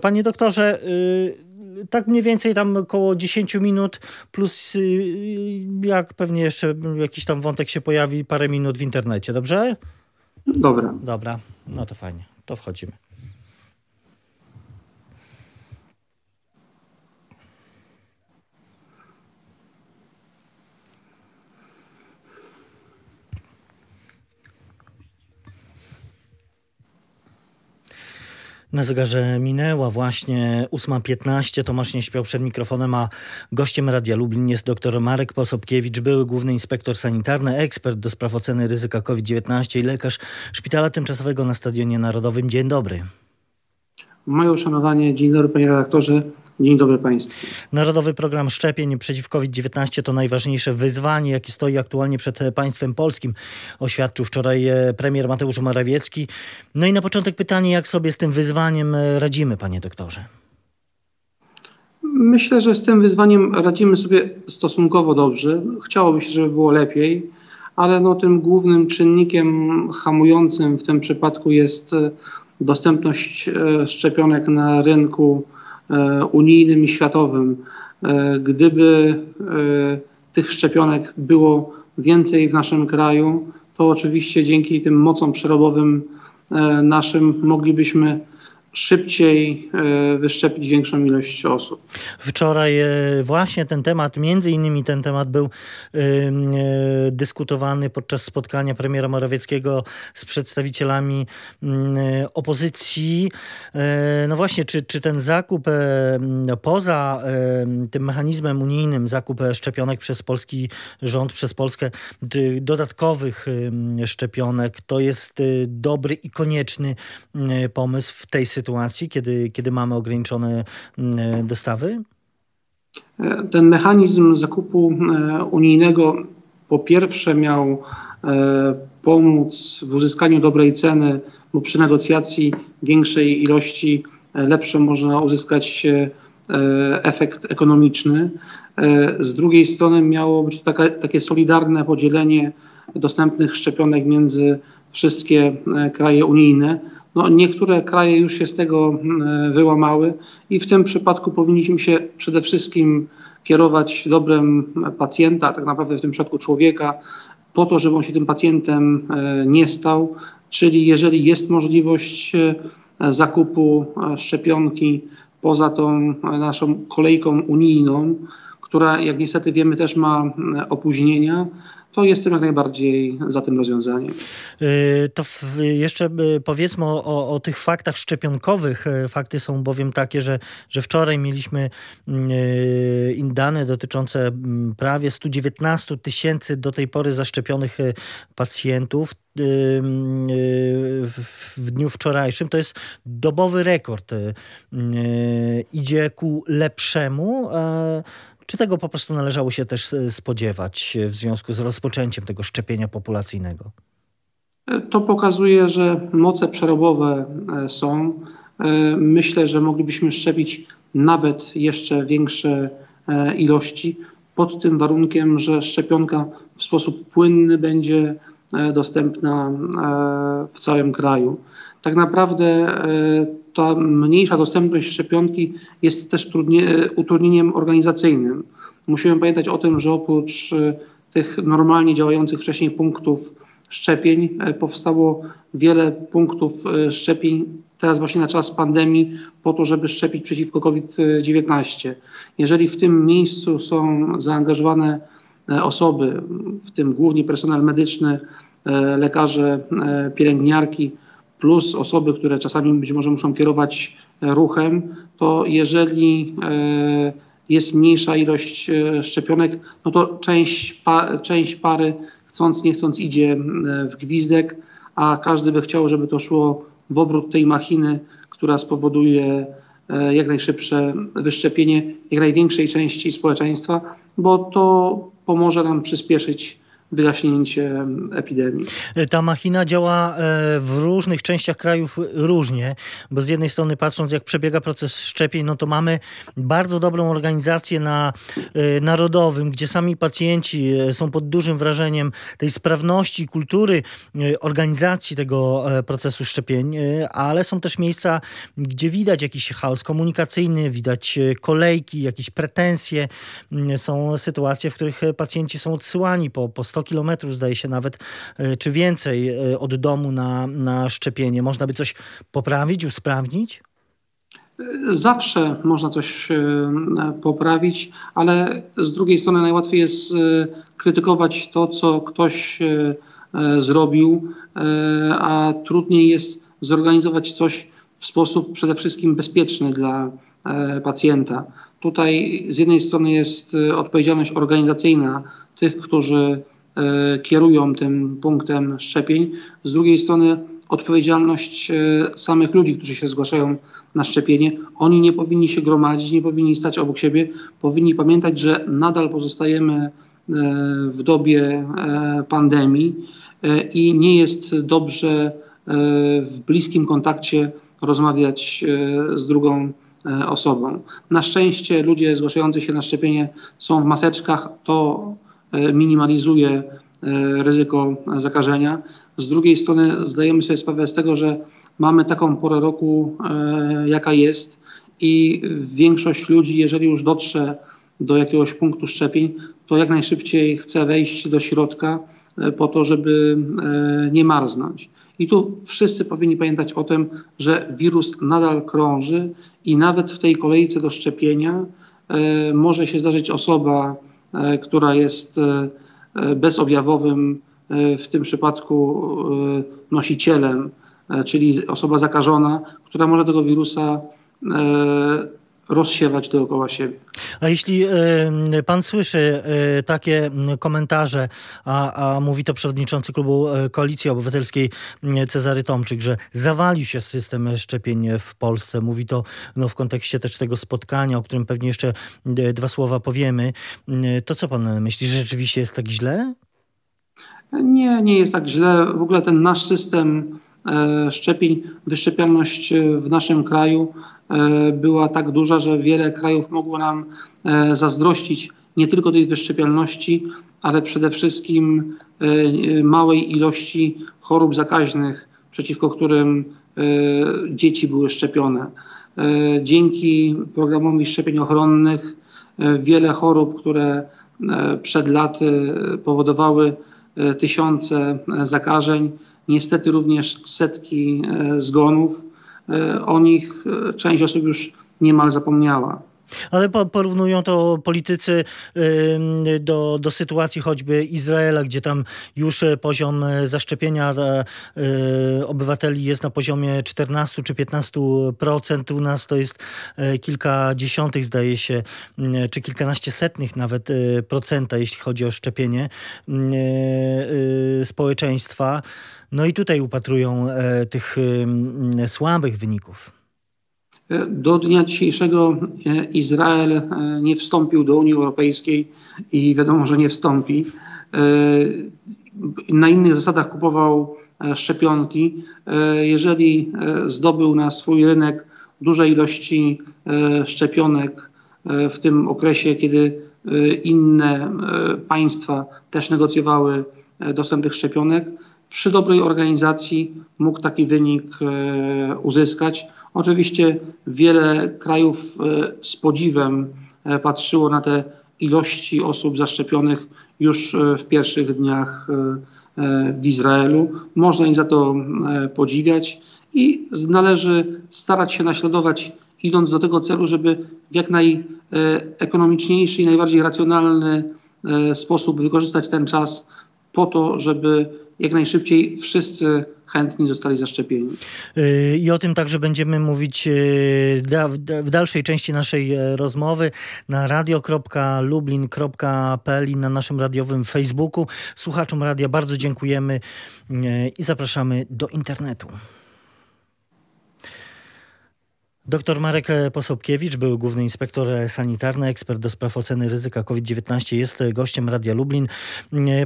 Panie doktorze, y, tak mniej więcej tam około 10 minut, plus y, jak pewnie jeszcze jakiś tam wątek się pojawi, parę minut w internecie, dobrze? Dobra. Dobra, no to fajnie, to wchodzimy. Na zegarze minęła właśnie 8.15. Tomasz nie śpiał przed mikrofonem, a gościem Radia Lublin jest dr Marek Posobkiewicz, były główny inspektor sanitarny, ekspert do spraw oceny ryzyka COVID-19 i lekarz Szpitala Tymczasowego na Stadionie Narodowym. Dzień dobry. Moje uszanowanie. Dzień dobry panie redaktorze. Dzień dobry Państwu. Narodowy program szczepień przeciw COVID-19 to najważniejsze wyzwanie, jakie stoi aktualnie przed państwem polskim, oświadczył wczoraj e, premier Mateusz Morawiecki. No i na początek pytanie, jak sobie z tym wyzwaniem e, radzimy, panie doktorze? Myślę, że z tym wyzwaniem radzimy sobie stosunkowo dobrze. Chciałoby się, żeby było lepiej, ale no, tym głównym czynnikiem hamującym w tym przypadku jest e, dostępność szczepionek na rynku unijnym i światowym. E, gdyby e, tych szczepionek było więcej w naszym kraju, to oczywiście dzięki tym mocom przerobowym naszym moglibyśmy szybciej e, wyszczepić większą ilość osób. Wczoraj e, właśnie ten temat, między innymi ten temat był e, dyskutowany podczas spotkania premiera Morawieckiego z przedstawicielami opozycji. No właśnie, czy, czy ten zakup poza tym mechanizmem unijnym, zakup szczepionek przez polski rząd, przez Polskę, dodatkowych szczepionek, to jest dobry i konieczny pomysł w tej sytuacji? Sytuacji, kiedy, kiedy mamy ograniczone mm, dostawy? Ten mechanizm zakupu e, unijnego po pierwsze miał e, pomóc w uzyskaniu dobrej ceny, bo przy negocjacji większej ilości e, lepsze można uzyskać efekt ekonomiczny. Z drugiej strony miało być taka, takie solidarne podzielenie dostępnych szczepionek między wszystkie kraje unijne. No, niektóre kraje już się z tego mm, wyłamały i w tym przypadku powinniśmy się przede wszystkim kierować dobrem pacjenta, tak naprawdę w tym przypadku człowieka, po to, żeby on się tym pacjentem e, nie stał. Czyli jeżeli jest możliwość e, zakupu e, szczepionki poza tą naszą kolejką unijną, która, jak niestety wiemy, też ma opóźnienia, to jestem jak najbardziej za tym rozwiązaniem. Y, to jeszcze y, powiedzmy o, o, tych faktach szczepionkowych. Y, fakty są bowiem takie, że, że wczoraj mieliśmy dane dotyczące prawie 119 tysięcy do tej pory zaszczepionych pacjentów w dniu wczorajszym. To jest dobowy rekord. Idzie ku lepszemu. Czy tego po prostu należało się też e, spodziewać w związku z rozpoczęciem tego szczepienia populacyjnego? To pokazuje, że moce przerobowe e, są. E, myślę, że moglibyśmy szczepić nawet jeszcze większe ilości, pod tym warunkiem, że szczepionka w sposób płynny będzie dostępna w całym kraju. Tak naprawdę ta mniejsza dostępność szczepionki jest też utrudnieniem organizacyjnym. Musimy pamiętać o tym, że oprócz e, tych normalnie działających wcześniej punktów szczepień e, powstało wiele punktów e, szczepień teraz właśnie na czas pandemii po to, żeby szczepić przeciwko COVID-19. Jeżeli w tym miejscu są zaangażowane osoby, w tym głównie personel medyczny, lekarze, pielęgniarki, plus osoby, które czasami być może muszą kierować e, ruchem, to jeżeli e, jest mniejsza ilość e, szczepionek, no to część, pa, część pary chcąc, nie chcąc idzie w gwizdek, a każdy by chciał, żeby to szło w obrót tej machiny, która spowoduje jak najszybsze wyszczepienie jak największej części społeczeństwa, bo to pomoże nam przyspieszyć wygaśnięcie epidemii. Ta machina działa e, w różnych częściach krajów różnie, bo z jednej strony patrząc jak przebiega proces szczepień, no to mamy bardzo dobrą organizację na e, narodowym, gdzie sami pacjenci e, są pod dużym wrażeniem tej sprawności, kultury organizacji tego procesu szczepień, ale są też miejsca, gdzie widać jakiś chaos komunikacyjny, widać kolejki, jakieś pretensje. Są sytuacje, w których pacjenci są odsyłani po, po 100 kilometrów, zdaje się nawet, e, czy więcej e, od domu na, na szczepienie. Można by coś poprawić, usprawnić? Zawsze można coś e, poprawić, ale z drugiej strony najłatwiej jest krytykować to, co ktoś zrobił, a trudniej jest zorganizować coś w sposób przede wszystkim bezpieczny dla pacjenta. Tutaj z jednej strony jest odpowiedzialność organizacyjna tych, którzy kierują tym punktem szczepień. Z drugiej strony odpowiedzialność e, samych ludzi, którzy się zgłaszają na szczepienie. Oni nie powinni się gromadzić, nie powinni stać obok siebie. Powinni pamiętać, że nadal pozostajemy e, w dobie pandemii i nie jest dobrze w bliskim kontakcie rozmawiać z drugą osobą. Na szczęście ludzie zgłaszający się na szczepienie są w maseczkach. To E, minimalizuje e, ryzyko zakażenia. Z drugiej strony zdajemy sobie sprawę z tego, że mamy taką porę roku, e, jaka jest i większość ludzi, jeżeli już dotrze do jakiegoś punktu szczepień, to jak najszybciej chce wejść do środka po to, żeby nie marznąć. I tu wszyscy powinni pamiętać o tym, że wirus nadal krąży i nawet w tej kolejce do szczepienia może się zdarzyć osoba, E, która jest e, e, bezobjawowym, w tym przypadku nosicielem, czyli osoba zakażona, która może tego wirusa rozsiewać dookoła siebie. A jeśli pan słyszy takie komentarze, a, a mówi to przewodniczący klubu Koalicji Obywatelskiej Cezary Tomczyk, że zawalił się system szczepień w Polsce, mówi to no, w kontekście też tego spotkania, o którym pewnie jeszcze dwa słowa powiemy, to co pan myśli, że rzeczywiście jest tak źle? Nie, nie jest tak źle. W ogóle ten nasz system E, szczepień, wyszczepialność e, w naszym kraju e, była tak duża, że wiele krajów mogło nam zazdrościć nie tylko tej wyszczepialności, ale przede wszystkim małej ilości chorób zakaźnych, przeciwko którym dzieci były szczepione. Dzięki programowi szczepień ochronnych wiele chorób, które przed laty powodowały tysiące zakażeń, niestety również setki e, zgonów. E, o nich e, część osób już niemal zapomniała. Ale porównują to politycy do, do sytuacji choćby Izraela, gdzie tam już poziom zaszczepienia obywateli jest na poziomie 14 czy 15%. U nas to jest kilka dziesiątych, zdaje się, czy kilkanaście setnych nawet procenta, jeśli chodzi o szczepienie społeczeństwa. No i tutaj upatrują e, tych słabych wyników. Do dnia dzisiejszego e, Izrael e, nie wstąpił do Unii Europejskiej i wiadomo, że nie wstąpi. Na innych zasadach kupował szczepionki. Jeżeli zdobył na swój rynek duże ilości szczepionek w tym okresie, kiedy inne państwa też negocjowały dostęp tych szczepionek, przy dobrej organizacji mógł taki wynik e, uzyskać. Oczywiście wiele krajów e, z podziwem e, patrzyło na te ilości osób zaszczepionych już w pierwszych dniach w Izraelu. Można im za to podziwiać i należy starać się naśladować, idąc do tego celu, żeby w jak najekonomiczniejszy i najbardziej racjonalny sposób wykorzystać ten czas po to, żeby jak najszybciej wszyscy chętni zostali zaszczepieni. Y, I o tym także będziemy mówić y, w dalszej części naszej e, rozmowy na radio.lublin.pl i na naszym radiowym Facebooku. Słuchaczom radia bardzo dziękujemy y, i zapraszamy do internetu. Doktor Marek Posobkiewicz, był główny inspektor sanitarny, ekspert do spraw oceny ryzyka COVID-19, jest gościem Radia Lublin.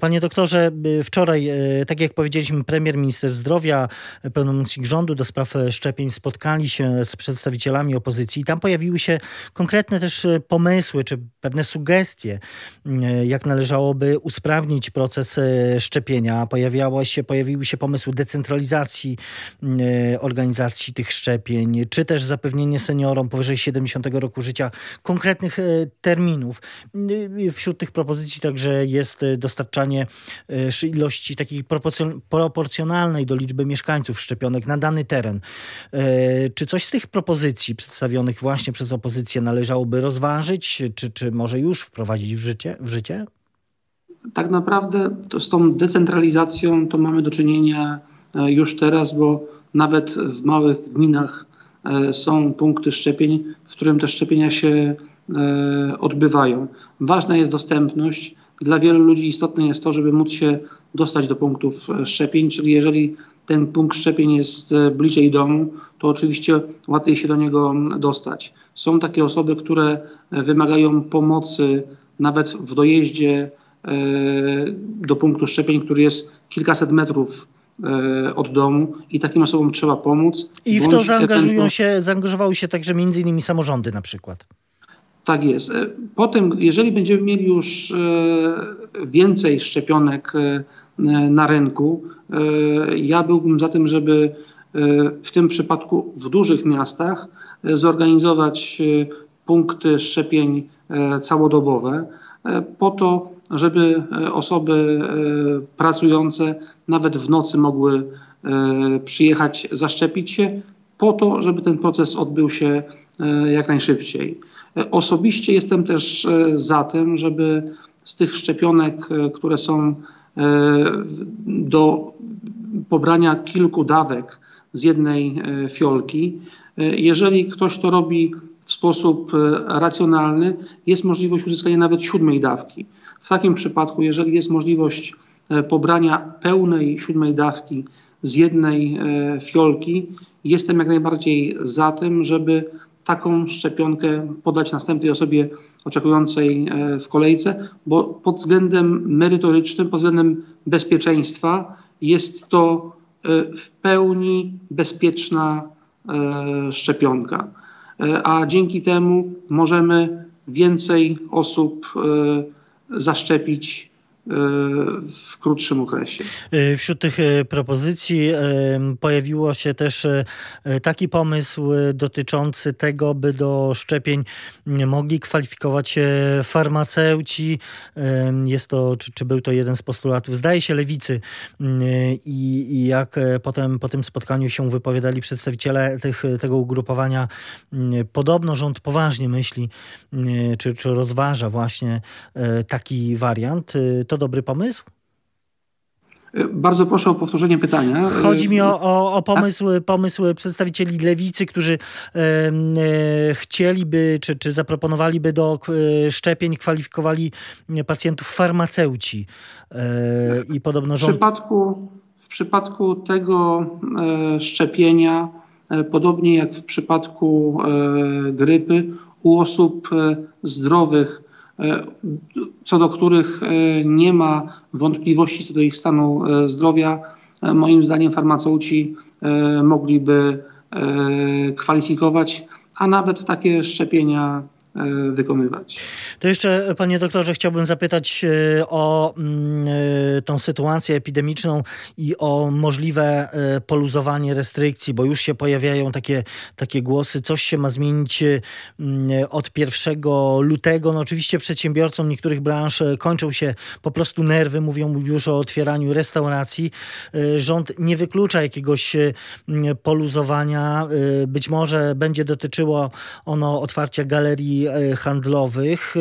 Panie doktorze, wczoraj, tak jak powiedzieliśmy, premier, minister zdrowia, pełnomocnik rządu do spraw szczepień spotkali się z przedstawicielami opozycji. Tam pojawiły się konkretne też pomysły, czy pewne sugestie, jak należałoby usprawnić proces szczepienia. Pojawiało się, pojawiły się pomysły decentralizacji organizacji tych szczepień, czy też zapewnienia zapewnienie seniorom powyżej 70 roku życia konkretnych e, terminów. E, wśród tych propozycji także jest e, dostarczanie ilości takiej proporcjonalnej do liczby mieszkańców szczepionek na dany teren. Czy coś z tych propozycji przedstawionych właśnie przez opozycję należałoby rozważyć, czy, czy może już wprowadzić w życie? W życie? Tak naprawdę to z tą decentralizacją to mamy do czynienia już teraz, bo nawet w małych gminach E, są punkty szczepień, w którym te szczepienia się e, odbywają. Ważna jest dostępność. Dla wielu ludzi istotne jest to, żeby móc się dostać do punktów e, szczepień, czyli jeżeli ten punkt szczepień jest bliżej domu, to oczywiście łatwiej się do niego dostać. Są takie osoby, które wymagają pomocy nawet w dojeździe do punktu szczepień, który jest kilkaset metrów E, od domu i takim osobom trzeba pomóc. I w to zaangażują się, zaangażowały się także między innymi samorządy na przykład. Tak jest. E, potem, jeżeli będziemy mieli już e, więcej szczepionek na rynku, ja byłbym za tym, żeby w tym przypadku w dużych miastach zorganizować punkty szczepień całodobowe po to, żeby e, osoby e, pracujące nawet w nocy mogły e, przyjechać, zaszczepić się, po to, żeby ten proces odbył się jak najszybciej. Osobiście jestem też za tym, żeby z tych szczepionek, które są do pobrania kilku dawek z jednej fiolki, jeżeli ktoś to robi w sposób racjonalny, jest możliwość uzyskania nawet siódmej dawki. W takim przypadku, jeżeli jest możliwość e, pobrania pełnej siódmej dawki z jednej e, fiolki, jestem jak najbardziej za tym, żeby taką szczepionkę podać następnej osobie oczekującej e, w kolejce, bo pod względem merytorycznym, pod względem bezpieczeństwa jest to w pełni bezpieczna szczepionka. A dzięki temu możemy więcej osób zaszczepić w krótszym okresie. E, wśród tych e, propozycji pojawiło się też taki pomysł dotyczący tego, by do szczepień mogli kwalifikować się farmaceuci. Jest to, czy, czy był to jeden z postulatów, zdaje się, lewicy. I, i jak potem po tym spotkaniu się wypowiadali przedstawiciele tych, tego ugrupowania, podobno rząd poważnie myśli, czy, czy rozważa właśnie taki wariant. To dobry pomysł? Bardzo proszę o powtórzenie pytania. Chodzi mi o, o, o przedstawicieli lewicy, którzy e, e, chcieliby, czy, czy zaproponowaliby do e, szczepień, kwalifikowali pacjentów farmaceuci. E, I podobno rząd... w, przypadku, w przypadku tego e, szczepienia, e, podobnie jak w przypadku grypy, u osób zdrowych, co do których e, nie ma wątpliwości co do ich stanu e, zdrowia, moim zdaniem farmaceuci mogliby kwalifikować, a nawet takie szczepienia E, wykonywać. To jeszcze, panie doktorze, chciałbym zapytać e, o mm, e, tą sytuację epidemiczną i o możliwe poluzowanie restrykcji, bo już się pojawiają takie, takie głosy, coś się ma zmienić mm, od 1 lutego. No oczywiście przedsiębiorcom niektórych branż kończą się po prostu nerwy, mówią już o otwieraniu restauracji. Rząd nie wyklucza jakiegoś poluzowania. Być może będzie dotyczyło ono otwarcia galerii E, handlowych.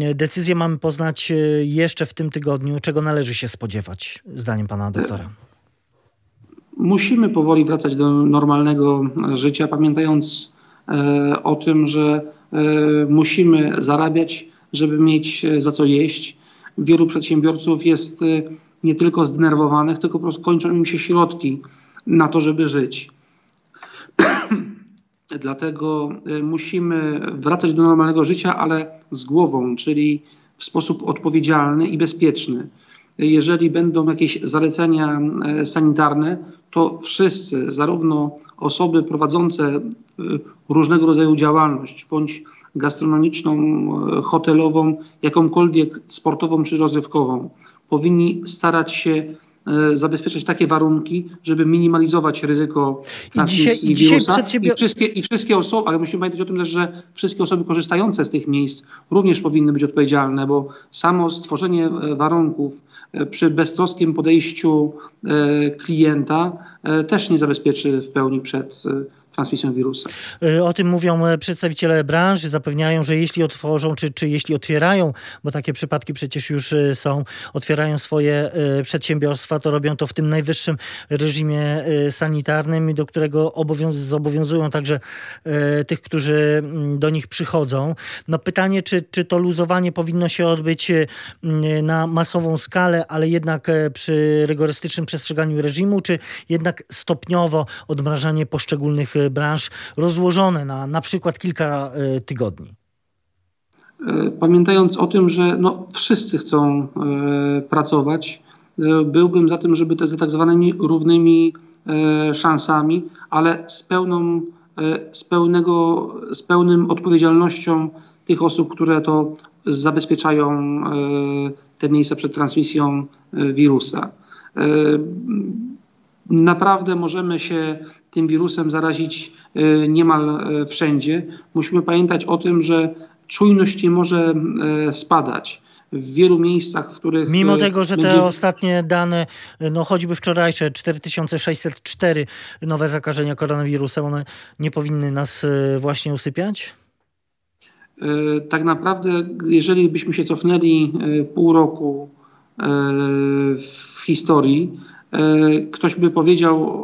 E, decyzję mamy poznać e, jeszcze w tym tygodniu. Czego należy się spodziewać, zdaniem pana doktora? Musimy powoli wracać do normalnego życia, pamiętając o tym, że musimy zarabiać, żeby mieć za co jeść. Wielu przedsiębiorców jest nie tylko zdenerwowanych, tylko po prostu kończą im się środki na to, żeby żyć. Dlatego musimy wracać do normalnego życia, ale z głową, czyli w sposób odpowiedzialny i bezpieczny. Jeżeli będą jakieś zalecenia sanitarne, to wszyscy, zarówno osoby prowadzące różnego rodzaju działalność, bądź gastronomiczną, hotelową, jakąkolwiek sportową czy rozrywkową, powinni starać się zabezpieczać takie warunki, żeby minimalizować ryzyko transmisji I dzisiaj, wirusa. I, przedsiębior... I, wszystkie, I wszystkie osoby, ale musimy pamiętać o tym też, że wszystkie osoby korzystające z tych miejsc również powinny być odpowiedzialne, bo samo stworzenie e, warunków e, przy beztroskim podejściu klienta też nie zabezpieczy w pełni przed transmisją wirusa. Y, o tym mówią e, przedstawiciele branży, zapewniają, że jeśli otworzą, czy, czy jeśli otwierają, bo takie przypadki przecież już e, są, otwierają swoje e, przedsiębiorstwa, to robią to w tym najwyższym reżimie sanitarnym, do którego obowiąz zobowiązują także tych, którzy mm, do nich przychodzą. No pytanie, czy, czy to luzowanie powinno się odbyć na masową skalę, ale jednak przy rygorystycznym przestrzeganiu reżimu, czy jednak stopniowo odmrażanie poszczególnych branż rozłożone na na przykład kilka e, tygodni? E, pamiętając o tym, że no, wszyscy chcą e, pracować, byłbym za tym, żeby te z tak zwanymi równymi szansami, ale z pełną, z, pełnego, z pełnym odpowiedzialnością tych osób, które to zabezpieczają te miejsca przed transmisją wirusa. Naprawdę możemy się tym wirusem zarazić e, niemal e, wszędzie. Musimy pamiętać o tym, że czujność nie może e, spadać w wielu miejscach, w których. Mimo tego, że będzie... te ostatnie dane, no choćby wczorajsze 4604 nowe zakażenia koronawirusem, one nie powinny nas właśnie usypiać? Tak naprawdę, jeżeli byśmy się cofnęli pół roku w historii, ktoś by powiedział,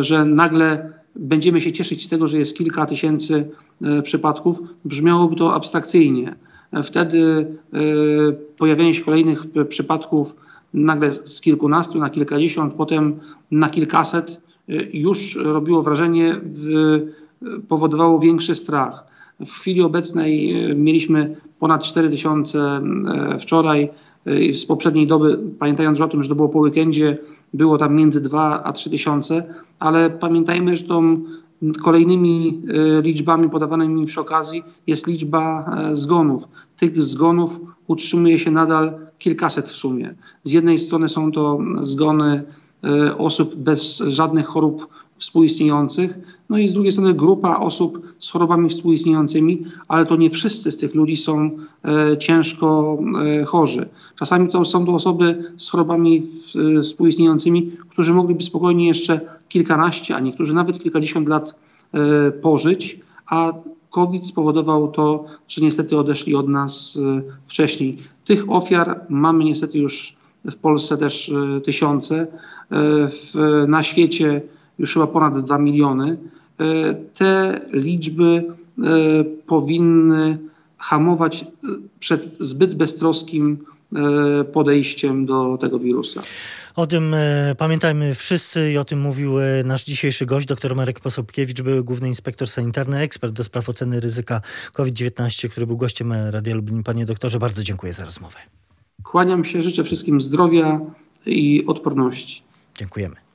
że nagle będziemy się cieszyć z tego, że jest kilka tysięcy e, przypadków, brzmiałoby to abstrakcyjnie. Wtedy e, pojawienie się kolejnych przypadków nagle z kilkunastu na kilkadziesiąt, potem na kilkaset już robiło wrażenie, powodowało większy strach. W chwili obecnej mieliśmy ponad 4 tysiące wczoraj. Z poprzedniej doby, pamiętając o tym, że to było po weekendzie, było tam między 2 a 3 tysiące, ale pamiętajmy, że tą kolejnymi e, liczbami podawanymi przy okazji jest liczba e, zgonów. Tych zgonów utrzymuje się nadal kilkaset w sumie. Z jednej strony są to zgony e, osób bez żadnych chorób współistniejących, no i z drugiej strony grupa osób z chorobami współistniejącymi, ale to nie wszyscy z tych ludzi są e, ciężko e, chorzy. Czasami to są to osoby z chorobami w, e, współistniejącymi, którzy mogliby spokojnie jeszcze kilkanaście, a niektórzy nawet kilkadziesiąt lat e, pożyć, a COVID spowodował to, że niestety odeszli od nas e, wcześniej. Tych ofiar mamy niestety już w Polsce też e, tysiące. W, na świecie już chyba ponad 2 miliony, e, te liczby e, powinny hamować e, przed zbyt beztroskim podejściem do tego wirusa. O tym pamiętajmy wszyscy i o tym mówił nasz dzisiejszy gość, dr Marek Posobkiewicz, były główny inspektor sanitarny, ekspert do spraw oceny ryzyka COVID-19, który był gościem Radia Lublin. Panie doktorze, bardzo dziękuję za rozmowę. Kłaniam się, życzę wszystkim zdrowia i odporności. Dziękujemy.